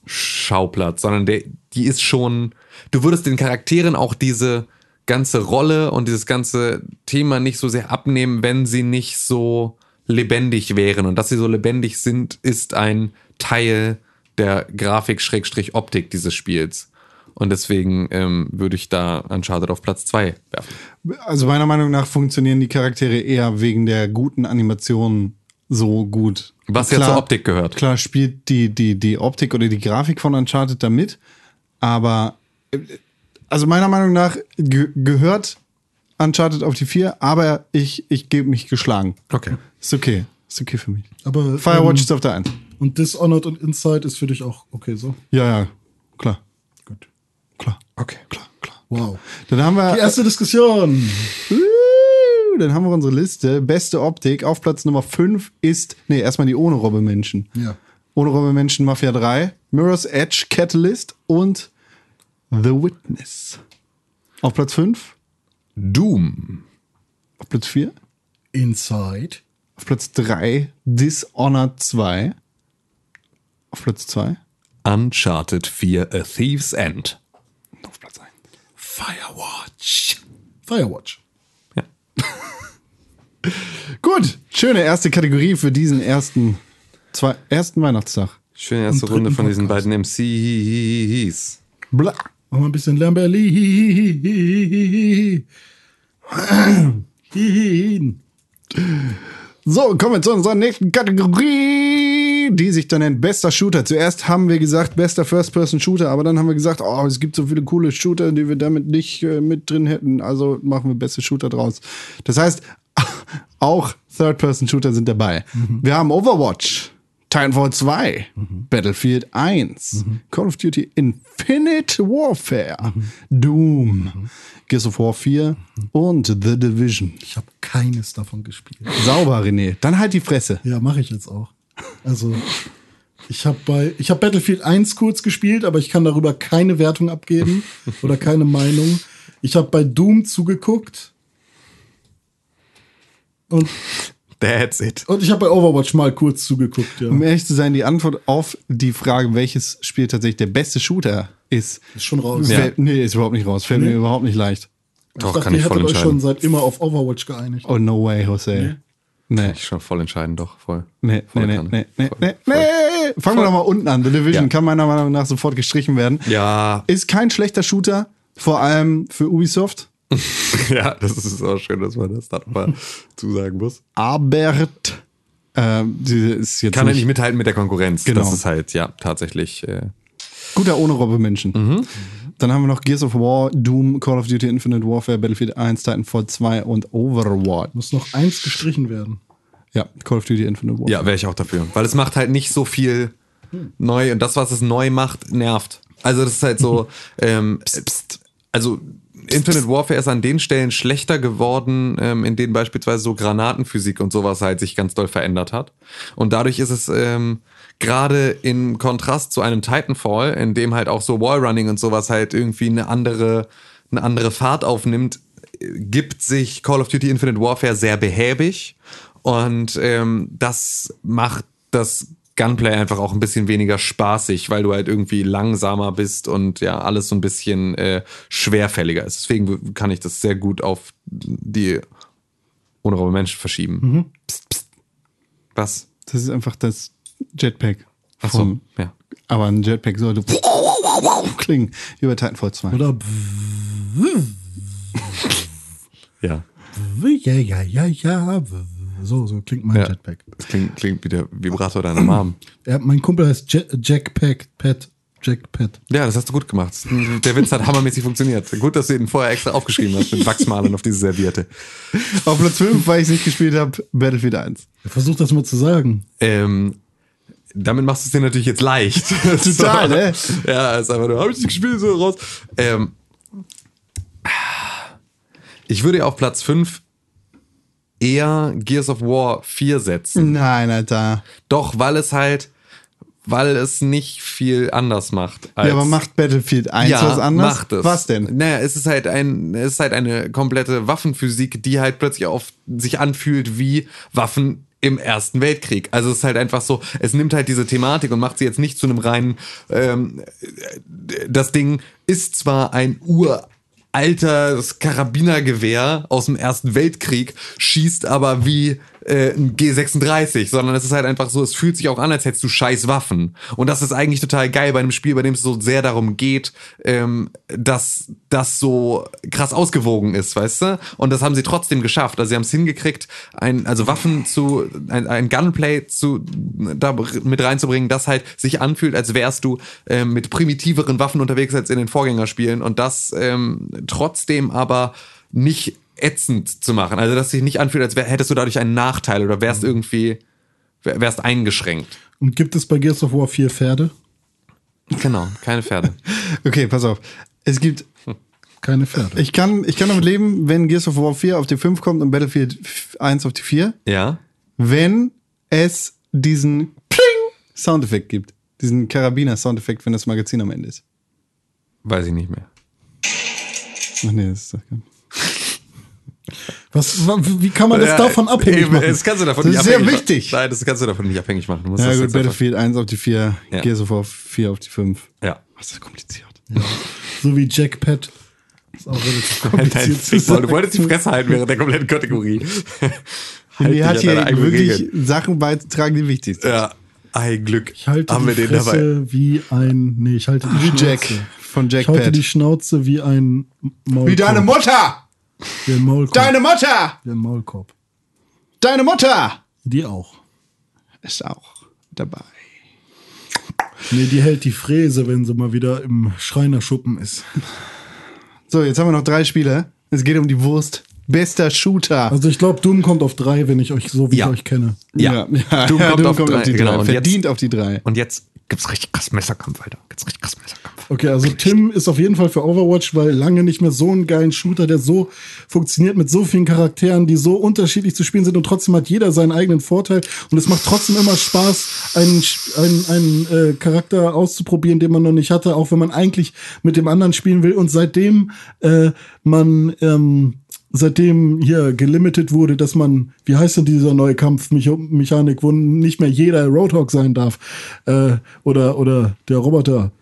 Nebenschauplatz, sondern der, die ist schon, du würdest den Charakteren auch diese ganze Rolle und dieses ganze Thema nicht so sehr abnehmen, wenn sie nicht so lebendig wären. Und dass sie so lebendig sind, ist ein Teil der Grafik-Optik dieses Spiels. Und deswegen ähm, würde ich da Uncharted auf Platz zwei werfen. Also meiner Meinung nach funktionieren die Charaktere eher wegen der guten Animation so gut. Was ja zur Optik gehört. Klar spielt die, die, die Optik oder die Grafik von Uncharted da mit, aber äh, also meiner Meinung nach ge gehört Uncharted auf die 4, aber ich, ich gebe mich geschlagen. Okay. Ist okay. Ist okay für mich. Aber Firewatch ähm, ist auf der 1. und Dishonored und Inside ist für dich auch okay so. Ja, ja, klar. Gut. Klar. Okay. Klar, klar. Wow. Dann haben wir Die erste Diskussion. Dann haben wir unsere Liste. Beste Optik. Auf Platz Nummer 5 ist, nee, erstmal die ohne Robbe-Menschen. Ja. Ohne Robbe-Menschen Mafia 3, Mirror's Edge, Catalyst und The Witness. Auf Platz 5, Doom. auf Platz 4, Inside. auf Platz 3 Dishonored 2. Auf Platz 2, Uncharted 4 A Thief's End. auf Platz 1. Firewatch. Firewatch. Gut, schöne erste Kategorie für diesen ersten, zwei, ersten Weihnachtstag. Schöne erste Und Runde von diesen beiden MCs. Bla. Machen wir ein bisschen Lamberlin. So, kommen wir zu unserer nächsten Kategorie, die sich dann nennt Bester Shooter. Zuerst haben wir gesagt, bester First-Person-Shooter, aber dann haben wir gesagt, oh, es gibt so viele coole Shooter, die wir damit nicht äh, mit drin hätten. Also machen wir beste Shooter draus. Das heißt, auch Third-Person-Shooter sind dabei. Wir haben Overwatch, Titanfall 2, Battlefield 1, Call of Duty Infinite Warfare, Doom, Gears of War 4 und The Division. Ich habe keines davon gespielt. Sauber, René. Dann halt die Fresse. Ja, mache ich jetzt auch. Also, ich habe bei, ich habe Battlefield 1 kurz gespielt, aber ich kann darüber keine Wertung abgeben oder keine Meinung. Ich habe bei Doom zugeguckt und, That's it. und ich habe bei Overwatch mal kurz zugeguckt, ja. Um ehrlich zu sein, die Antwort auf die Frage, welches Spiel tatsächlich der beste Shooter ist, Ist schon raus. Ja. nee, ist überhaupt nicht raus. Fällt mir überhaupt nicht leicht. Doch, ich dachte, kann ich ihr voll hättet euch entscheiden. schon seit immer auf Overwatch geeinigt. Oh, no way, Jose. Nee. Ich schon voll entscheiden, doch, voll. Nee, nee, Voll nee, kann. nee, nee, Voll. nee, nee. Fangen wir doch mal unten an. The Division Ja. kann meiner Meinung nach sofort gestrichen werden. Ja, Ist kein schlechter Shooter, vor allem für Ubisoft. ja, das ist auch schön, dass man das da mal zusagen muss. Aber ähm, ist jetzt Kann er nicht nicht mithalten mit der Konkurrenz. Genau. Das ist halt, ja, tatsächlich. Äh, guter ohne Robbe Menschen. Dann haben wir noch Gears of War, Doom, Call of Duty Infinite Warfare, Battlefield 1, Titanfall 2 und Overwatch. Muss noch eins gestrichen werden. Ja, Call of Duty Infinite Warfare. ja, wäre ich auch dafür. Weil es macht halt nicht so viel neu und das, was es neu macht, nervt. Also das ist halt so, ähm, also Infinite Warfare ist an den Stellen schlechter geworden, ähm, in denen beispielsweise so Granatenphysik und sowas halt sich ganz doll verändert hat. Und dadurch ist es ähm, gerade im Kontrast zu einem Titanfall, in dem halt auch so Wallrunning und sowas halt irgendwie eine andere, eine andere Fahrt aufnimmt, gibt sich Call of Duty Infinite Warfare sehr behäbig und ähm, das macht das Gunplay einfach auch ein bisschen weniger spaßig, weil du halt irgendwie langsamer bist und ja alles so ein bisschen äh, schwerfälliger ist. Deswegen kann ich das sehr gut auf die unraube Menschen verschieben. Psst, psst. Was? Das ist einfach das Jetpack. Ach so, Vom- ja. Aber ein Jetpack sollte klingen wie bei Titanfall 2. Oder Ja. ja, ja, ja, ja. So, so klingt mein ja. Jetpack. Das klingt, klingt wie der Vibrator deiner Mom. Ja, mein Kumpel heißt Jet, Jackpack, Pat, Jackpad. Ja, das hast du gut gemacht. Der Witz hat hammermäßig funktioniert. Gut, dass du ihn vorher extra aufgeschrieben hast mit Wachsmalern auf diese Serviette. Auf Platz 5, weil ich es nicht gespielt habe, Battlefield 1. Versuch das mal zu sagen. Ähm, damit machst du es dir natürlich jetzt leicht. Total, ne? Ja, ist einfach nur, hab ich nicht gespielt, so raus. Ähm, ich würde auf Platz 5 eher Gears of War 4 setzen. Nein, Alter. Doch, weil es halt, weil es nicht viel anders macht. Ja, aber macht Battlefield 1 was anderes? Macht es. Was denn? Naja, es ist halt ein, es ist halt eine komplette Waffenphysik, die halt plötzlich auf sich anfühlt wie Waffen im Ersten Weltkrieg. Also es ist halt einfach so, es nimmt halt diese Thematik und macht sie jetzt nicht zu einem reinen, ähm, das Ding ist zwar ein uraltes Karabinergewehr aus dem Ersten Weltkrieg, schießt aber wie äh, ein G36, sondern es ist halt einfach so, es fühlt sich auch an, als hättest du scheiß Waffen. Und das ist eigentlich total geil bei einem Spiel, bei dem es so sehr darum geht, ähm, dass das so krass ausgewogen ist, weißt du? Und das haben sie trotzdem geschafft. Also sie haben es hingekriegt, ein, also Waffen zu, ein, ein Gunplay zu, da mit reinzubringen, das halt sich anfühlt, als wärst du ähm, mit primitiveren Waffen unterwegs als in den Vorgängerspielen und das ähm, trotzdem aber nicht ätzend zu machen. Also, dass sich nicht anfühlt, als wär, hättest du dadurch einen Nachteil oder wärst irgendwie, wär- wärst eingeschränkt. Und gibt es bei Gears of War vier Pferde? Genau, keine Pferde. Okay, pass auf. Es gibt, Keine Pferde. ich kann, ich kann damit leben, wenn Gears of War 4 auf die 5 kommt und Battlefield 1 auf die 4, Ja? wenn es diesen Pling Soundeffekt gibt. Diesen Karabiner-Soundeffekt, wenn das Magazin am Ende ist. Weiß ich nicht mehr. Ach nee, das ist das kann. Was, wa- wie kann man das Ja, davon abhängig eben, machen? Das kannst du davon Das nicht ist sehr abhängig wichtig. Machen. Nein, das kannst du davon nicht abhängig machen. Du musst Ja das gut, jetzt einfach- Battlefield 1 auf die 4, Ja. Gears of War 4 auf die 5. Ja. Was ist kompliziert. So wie Jackpad. Ist auch relativ Halt kompliziert Fickmaul. Du wolltest die Fresse halten während der kompletten Kategorie. Halt Die hat hier wirklich Regeln. Sachen beizutragen, die wichtig sind. Ja, ein Glück. Ich halte Haben wir die den dabei. Fresse wie ein, nee, ich halte die Wie Schnauze. Jack von Ich halte die Jackpad. Schnauze wie ein Maulkorb. Wie deine Mutter! Ein Maulkorb. Deine Mutter! Ein Maulkorb. Deine Mutter! Die auch. Ist auch dabei. Nee, die hält die Fräse, wenn sie mal wieder im Schreinerschuppen ist. So, jetzt haben wir noch drei Spiele. Es geht um die Wurst. Bester Shooter. Also ich glaube, Doom kommt auf drei, wenn ich euch so wie Ja. ich euch kenne. Ja. ja. Doom kommt auf drei, die drei. genau. Verdient jetzt- auf die drei. Und jetzt gibt's richtig krass Messerkampf, Alter. Gibt's richtig krass Messerkampf. Okay, also Tim ist auf jeden Fall für Overwatch, weil lange nicht mehr so einen geilen Shooter, der so funktioniert mit so vielen Charakteren, die so unterschiedlich zu spielen sind und trotzdem hat jeder seinen eigenen Vorteil und es macht trotzdem immer Spaß, einen, einen, einen äh, Charakter auszuprobieren, den man noch nicht hatte, auch wenn man eigentlich mit dem anderen spielen will und seitdem äh, man ähm, seitdem hier gelimitet wurde, dass man, wie heißt denn dieser neue Kampfmechanik, wo nicht mehr jeder Roadhog sein darf, äh, oder, oder der Roboter.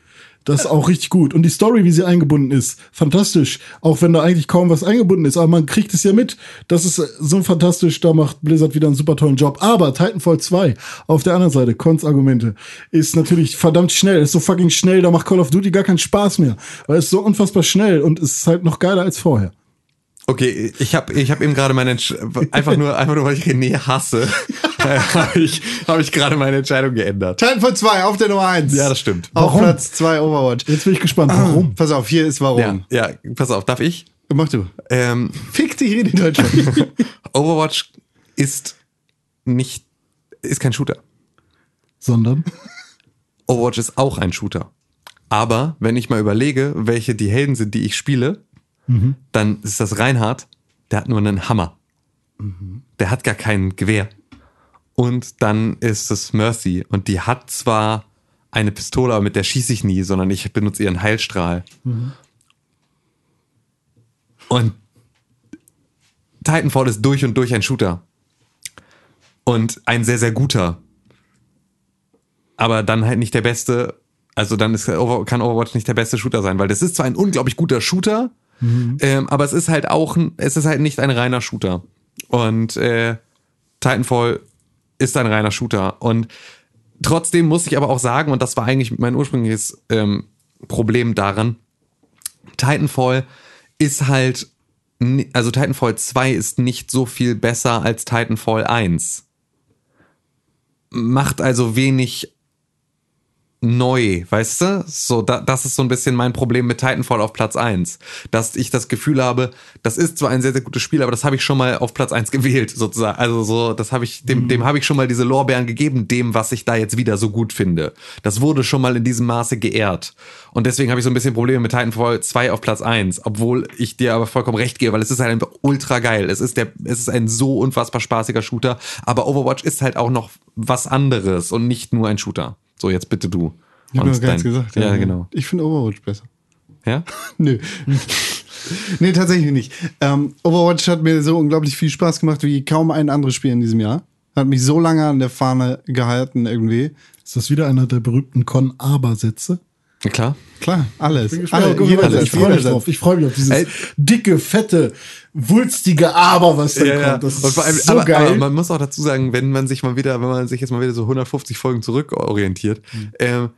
Das ist auch richtig gut. Und die Story, wie sie eingebunden ist, fantastisch. Auch wenn da eigentlich kaum was eingebunden ist. Aber man kriegt es ja mit. Das ist so fantastisch. Da macht Blizzard wieder einen super tollen Job. Aber Titanfall 2, auf der anderen Seite, Cons Argumente, ist natürlich verdammt schnell. Ist so fucking schnell. Da macht Call of Duty gar keinen Spaß mehr. Weil es ist so unfassbar schnell und ist halt noch geiler als vorher. Okay, ich habe ich hab eben gerade meine Entsch einfach nur einfach nur weil ich René hasse, habe ich habe ich gerade meine Entscheidung geändert. Titanfall 2 auf der Nummer 1. Ja, das stimmt. Auf Warum? Platz 2 Overwatch. Jetzt bin ich gespannt. Warum? Pass auf, hier ist warum. Ja, ja, pass auf, darf ich? Mach du. Ähm, Fick dich, rede in Deutschland. Overwatch ist nicht ist kein Shooter. Sondern? Overwatch ist auch ein Shooter. Aber wenn ich mal überlege, welche die Helden sind, die ich spiele, dann ist das Reinhard, der hat nur einen Hammer. Der hat gar kein Gewehr. Und dann ist es Mercy und die hat zwar eine Pistole, aber mit der schieße ich nie, sondern ich benutze ihren Heilstrahl. Und Titanfall ist durch und durch ein Shooter. Und ein sehr, sehr guter. Aber dann halt nicht der beste. Also dann ist, kann Overwatch nicht der beste Shooter sein, weil das ist zwar ein unglaublich guter Shooter, ähm, aber es ist halt auch, es ist halt nicht ein reiner Shooter. Und äh, Titanfall ist ein reiner Shooter. Und trotzdem muss ich aber auch sagen, und das war eigentlich mein ursprüngliches ähm, Problem daran, Titanfall ist halt, also Titanfall 2 ist nicht so viel besser als Titanfall 1. Macht also wenig neu, weißt du? So, da, das ist so ein bisschen mein Problem mit Titanfall auf Platz 1. Dass ich das Gefühl habe, das ist zwar ein sehr, sehr gutes Spiel, aber das habe ich schon mal auf Platz 1 gewählt, sozusagen. Also so, das habe ich, dem, dem habe ich schon mal diese Lorbeeren gegeben, dem, was ich da jetzt wieder so gut finde. Das wurde schon mal in diesem Maße geehrt. Und deswegen habe ich so ein bisschen Probleme mit Titanfall 2 auf Platz 1, obwohl ich dir aber vollkommen recht gebe, weil es ist halt einfach ultra geil. Es ist der, es ist ein so unfassbar spaßiger Shooter, aber Overwatch ist halt auch noch was anderes und nicht nur ein Shooter. So, jetzt bitte du. Ich habe gar nichts gesagt. Ja, genau. Ich finde Overwatch besser. Ja? Nö. nee, tatsächlich nicht. Ähm, Overwatch hat mir so unglaublich viel Spaß gemacht wie kaum ein anderes Spiel in diesem Jahr. Hat mich so lange an der Fahne gehalten irgendwie. Ist das wieder einer der berühmten Con-Aber-Sätze? Ja, Klar. Klar, alles. Bin Alle, Satz, ich freue mich drauf. Ich freue mich auf dieses Ey. dicke, fette, wulstige Aber, was da Ja, kommt. Das ist allem, so aber, geil. aber man muss auch dazu sagen, wenn man sich mal wieder, wenn man sich jetzt mal wieder so 150 Folgen zurückorientiert, Mhm. ähm,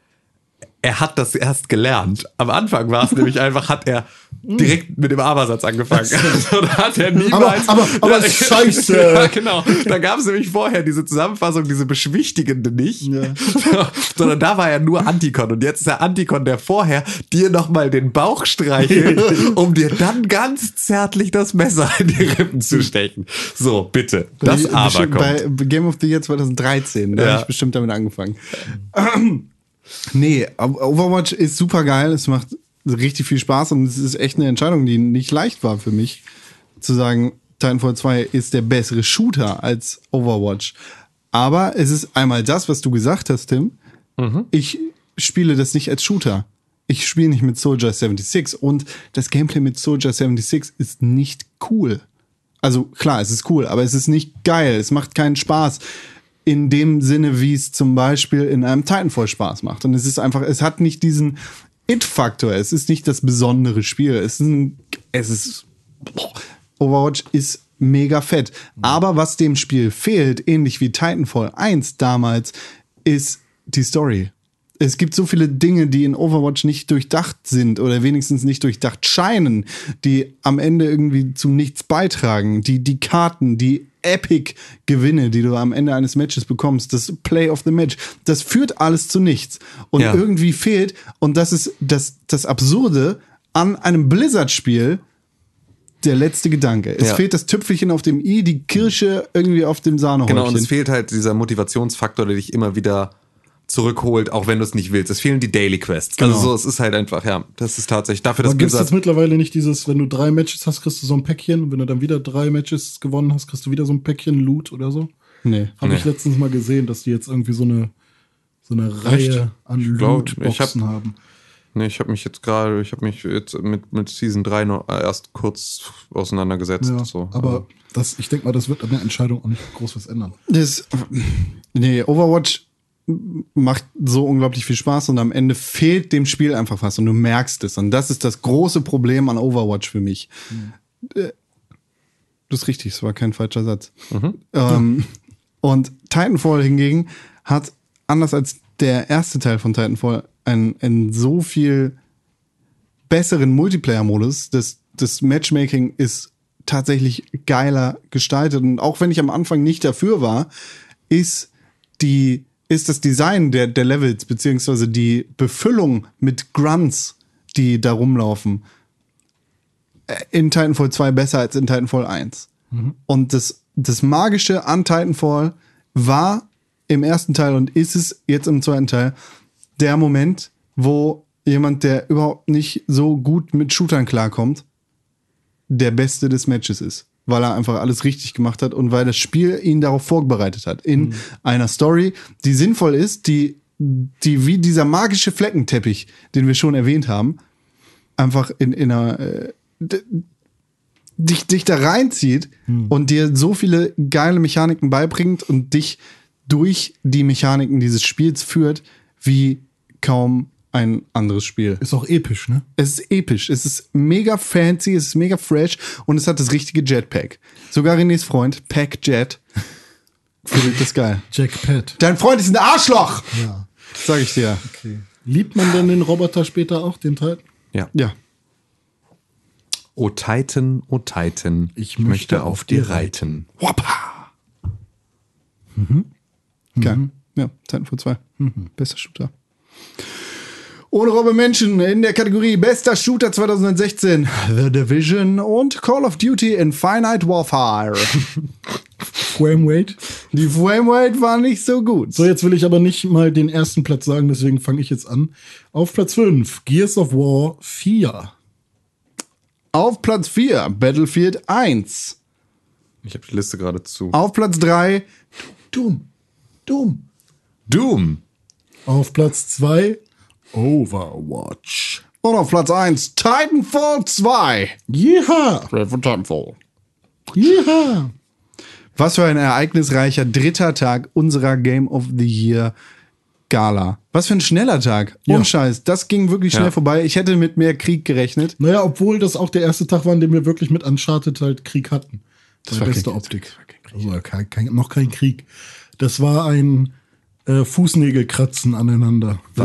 er hat das erst gelernt. Am Anfang war es nämlich einfach, hat er direkt mit dem Aber-Satz angefangen. Also, da hat er niemals. Aber- aber- aber scheiße. ja, genau. Da gab es nämlich vorher diese Zusammenfassung, diese beschwichtigende nicht. Ja. Sondern da war er nur Antikon. Und jetzt ist er Antikon, der vorher dir nochmal den Bauch streichelt, um dir dann ganz zärtlich das Messer in die Rippen zu stechen. So, bitte. Das Bei- Aber kommt. Bei Game of the Year 2013, da Ja. habe ich bestimmt damit angefangen. nee, Overwatch ist super geil. Es macht richtig viel Spaß und es ist echt eine Entscheidung, die nicht leicht war für mich, zu sagen, Titanfall 2 ist der bessere Shooter als Overwatch. Aber es ist einmal das, was du gesagt hast, Tim. Ich spiele das nicht als Shooter. Ich spiele nicht mit Soldier 76 und das Gameplay mit Soldier 76 ist nicht cool. Also klar, es ist cool, aber es ist nicht geil. Es macht keinen Spaß in dem Sinne, wie es zum Beispiel in einem Titanfall Spaß macht. Und es ist einfach, es hat nicht diesen It-Faktor. Es ist nicht das besondere Spiel. Es ist, ein, es ist Overwatch ist mega fett. Aber was dem Spiel fehlt, ähnlich wie Titanfall 1 damals, ist die Story. Es gibt so viele Dinge, die in Overwatch nicht durchdacht sind oder wenigstens nicht durchdacht scheinen, die am Ende irgendwie zu nichts beitragen. Die, die Karten, die Epic-Gewinne, die du am Ende eines Matches bekommst, das Play of the Match, das führt alles zu nichts. Und Ja. irgendwie fehlt, und das ist das, das Absurde an einem Blizzard-Spiel, der letzte Gedanke. Es Ja. fehlt das Tüpfelchen auf dem i, die Kirsche irgendwie auf dem Sahnehäubchen. Genau, und es fehlt halt dieser Motivationsfaktor, der dich immer wieder zurückholt, auch wenn du es nicht willst. Es fehlen die Daily Quests. Genau. Also so, es ist halt einfach, ja, das ist tatsächlich dafür, dass gibt es jetzt mittlerweile nicht dieses, wenn du drei Matches hast, kriegst du so ein Päckchen und wenn du dann wieder drei Matches gewonnen hast, kriegst du wieder so ein Päckchen Loot oder so? nee. Habe ich Nee. letztens mal gesehen, dass die jetzt irgendwie so eine, so eine Reihe an ich Lootboxen hab- haben. Nee, ich habe mich jetzt gerade, ich habe mich jetzt mit, mit Season 3 noch erst kurz auseinandergesetzt. Ja, so. aber das, ich denke mal, das wird an der Entscheidung auch nicht groß was ändern. Das, nee, Overwatch macht so unglaublich viel Spaß und am Ende fehlt dem Spiel einfach was und du merkst es. Und das ist das große Problem an Overwatch für mich. Äh, Das ist richtig, es war kein falscher Satz. Ähm, und Titanfall hingegen hat, anders als der erste Teil von Titanfall, einen, einen so viel besseren Multiplayer-Modus. Das, das Matchmaking ist tatsächlich geiler gestaltet. Und auch wenn ich am Anfang nicht dafür war, ist die, ist das Design der, der Levels, beziehungsweise die Befüllung mit Grunts, die da rumlaufen, äh, in Titanfall 2 besser als in Titanfall 1. Und das, das Magische an Titanfall war im ersten Teil und ist es jetzt im zweiten Teil der Moment, wo jemand, der überhaupt nicht so gut mit Shootern klarkommt, der Beste des Matches ist. Weil er einfach alles richtig gemacht hat und weil das Spiel ihn darauf vorbereitet hat. In einer Story, die sinnvoll ist, die, die wie dieser magische Fleckenteppich, den wir schon erwähnt haben, einfach in, in einer. Äh, dich, dich da reinzieht und dir so viele geile Mechaniken beibringt und dich durch die Mechaniken dieses Spiels führt, wie kaum ein anderes Spiel. Ist auch episch, ne? Es ist episch, es ist mega fancy, es ist mega fresh und es hat das richtige Jetpack. Sogar Renés Freund, Pack Jet, findet das geil. Jack Pat. Dein Freund ist ein Arschloch! Ja. Sag ich dir. Okay. Liebt man denn den Roboter später auch, den Teil? Ja. Ja. O Titan, o Titan, ich möchte auf dir reiten. Wappa! Geil. Ja, Titanfall 2. Bester Shooter. Ohne Robbe Menschen in der Kategorie Bester Shooter 2016. The Division und Call of Duty Infinite Warfare. Framerate. Die Framerate war nicht so gut. So, jetzt will ich aber nicht mal den ersten Platz sagen, deswegen fange ich jetzt an. Auf Platz 5, Gears of War 4. Auf Platz 4 Battlefield 1. Ich habe die Liste gerade zu. Auf Platz 3 Doom. Doom. Doom. Auf Platz 2, Overwatch. Und auf Platz 1 Titanfall 2. Jeha! Titanfall. Jeha! Was für ein ereignisreicher dritter Tag unserer Game of the Year Gala. Was für ein schneller Tag. Ohne Ja. Scheiß. Das ging wirklich schnell Ja. vorbei. Ich hätte mit mehr Krieg gerechnet. Naja, obwohl das auch der erste Tag war, an dem wir wirklich mit Uncharted halt Krieg hatten. Das war war beste kein- Optik. Also kein, kein, noch kein Krieg. Das war ein äh, Fußnägelkratzen aneinander. Äh,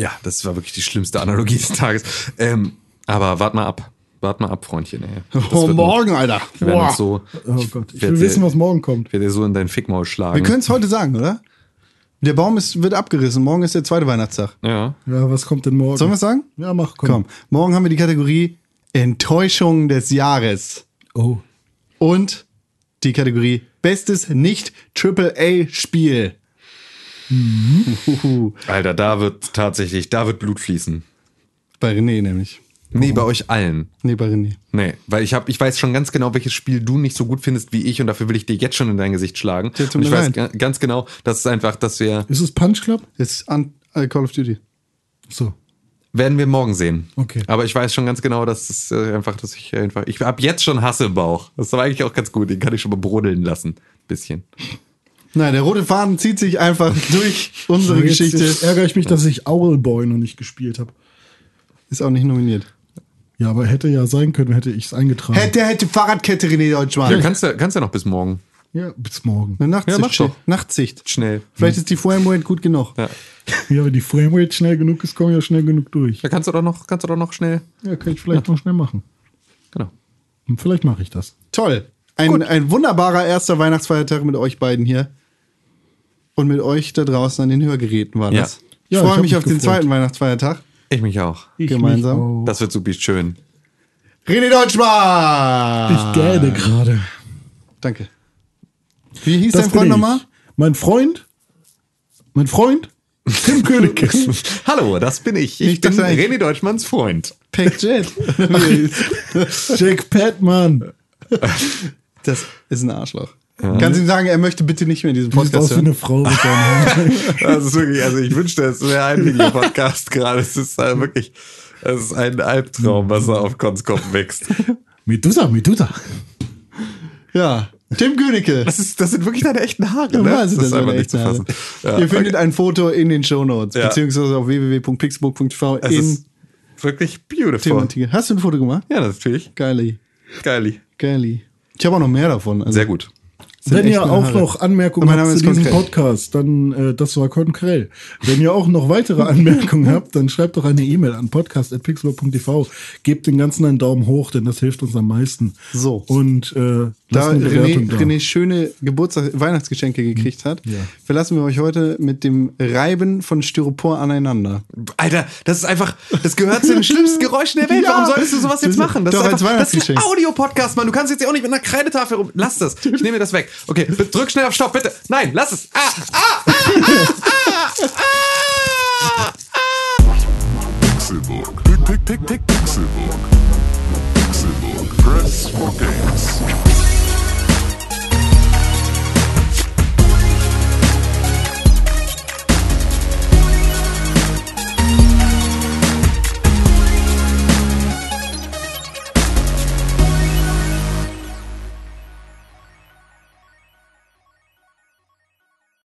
Ja, das war wirklich die schlimmste Analogie des Tages. Ähm, aber wart mal ab. Wart mal ab, Freundchen. Ey. Oh, wird morgen, Alter. Wir werden uns so, Oh Gott, ich will dir- wissen, was morgen kommt. werd dir so in dein Fickmaul schlagen. Wir können es heute sagen, oder? Der Baum ist, wird abgerissen. Morgen ist der zweite Weihnachtstag. ja. Ja, was kommt denn morgen? Sollen wir es sagen? Ja, mach, komm. Komm. Morgen haben wir die Kategorie Enttäuschung des Jahres. Oh. Und die Kategorie Bestes Nicht-AAA-Spiel. Mhm. Alter, da wird tatsächlich, da wird Blut fließen. Bei René nämlich. Nee, bei euch allen. Nee, bei René. Nee, weil ich hab, ich weiß schon ganz genau, welches Spiel du nicht so gut findest wie ich und dafür will ich dir jetzt schon in dein Gesicht schlagen. Ja, und ich weiß leid. ganz genau, dass es einfach, dass wir, Ist es Punch Club? Jetzt an äh, Call of Duty. So. Werden wir morgen sehen. Okay. Aber ich weiß schon ganz genau, dass es äh, einfach, dass ich einfach, ich hab jetzt schon Hass im Bauch. Das war eigentlich auch ganz gut, den kann ich schon mal brodeln lassen. Bisschen. Nein, der rote Faden zieht sich einfach durch unsere jetzt, Geschichte. Jetzt ärgere ich mich, dass ich Owlboy noch nicht gespielt habe. Ist auch nicht nominiert. Ja, aber hätte ja sein können, hätte ich es eingetragen. Hätte, hätte Fahrradkette René Ja, Deutschmann. kannst ja, kannst ja noch bis morgen. Ja, bis morgen. Eine Nachtsicht. Ja, mach doch. Nachtsicht. Schnell. Vielleicht ist die Framerate gut genug. Ja. Ja, wenn die Framerate schnell genug ist, komme ich ja schnell genug durch. Da kannst du doch noch, kannst du doch noch schnell. Ja, kann ich vielleicht noch schnell machen. Genau. Und vielleicht mache ich das. Toll. Ein, ein wunderbarer erster Weihnachtsfeiertag mit euch beiden hier. Und mit euch da draußen an den Hörgeräten war Ja. das. Ich Ja, ich freue mich mich auf den gefreut. zweiten Weihnachtsfeiertag. Ich mich auch. Ich Gemeinsam. mich auch. Das wird super schön. René Deutschmann! Ich gähne gerade. Danke. Wie hieß Das dein Freund nochmal? Mein Freund? Mein Freund? Tim Königke. Hallo, das bin ich. Ich, Ich bin René Deutschmanns Freund. Pack Jet. Jack Patman. das ist ein Arschloch. Kannst du ihm sagen, er möchte bitte nicht mehr in diesem Podcast hören? eine Frau mit ist wirklich, also ich wünschte, es wäre ein Videopodcast gerade. Es ist äh, wirklich, es ist ein Albtraum, was da auf Cons Kopf wächst. Medusa, Medusa. Ja. Tim Königke. Das, ist, das sind wirklich deine echten Haare, ne? weiß ich, das ist das einfach nicht zu fassen. Ja, Ihr findet ein Foto in den Shownotes, Ja. beziehungsweise auf www.pixburg.tv es in ist wirklich Tim beautiful. Tiger. Hast du ein Foto gemacht? Ja, natürlich. Geili. Geili. Geili. Ich habe auch noch mehr davon. Also Sehr gut. Wenn ihr auch Haare. noch Anmerkungen habt zu diesem. Podcast, dann, äh, das war Konkrell. Wenn ihr auch noch weitere Anmerkungen habt, dann schreibt doch eine E-Mail an podcast.pixel.tv. Gebt den ganzen einen Daumen hoch, denn das hilft uns am meisten. So. Und äh, Da René, da. René schöne Geburtstags Weihnachtsgeschenke gekriegt hat, Ja. verlassen wir euch heute mit dem Reiben von Styropor aneinander. Alter, das ist einfach, das gehört zu den schlimmsten Geräuschen der Welt. Ja. Warum solltest du sowas jetzt machen? Das Doch, ist, als einfach, das ist ein. Audiopodcast, Mann. Du kannst jetzt ja auch nicht mit einer Kreidetafel rum. Lass das. Ich nehme mir das weg. Okay, drück schnell auf Stopp, bitte. Nein, lass es. Ah, ah, ah, ah, ah, ah. Pixelbook. Pick, pick, pick, pick, Pixelbook. Pixelbook. Press for games.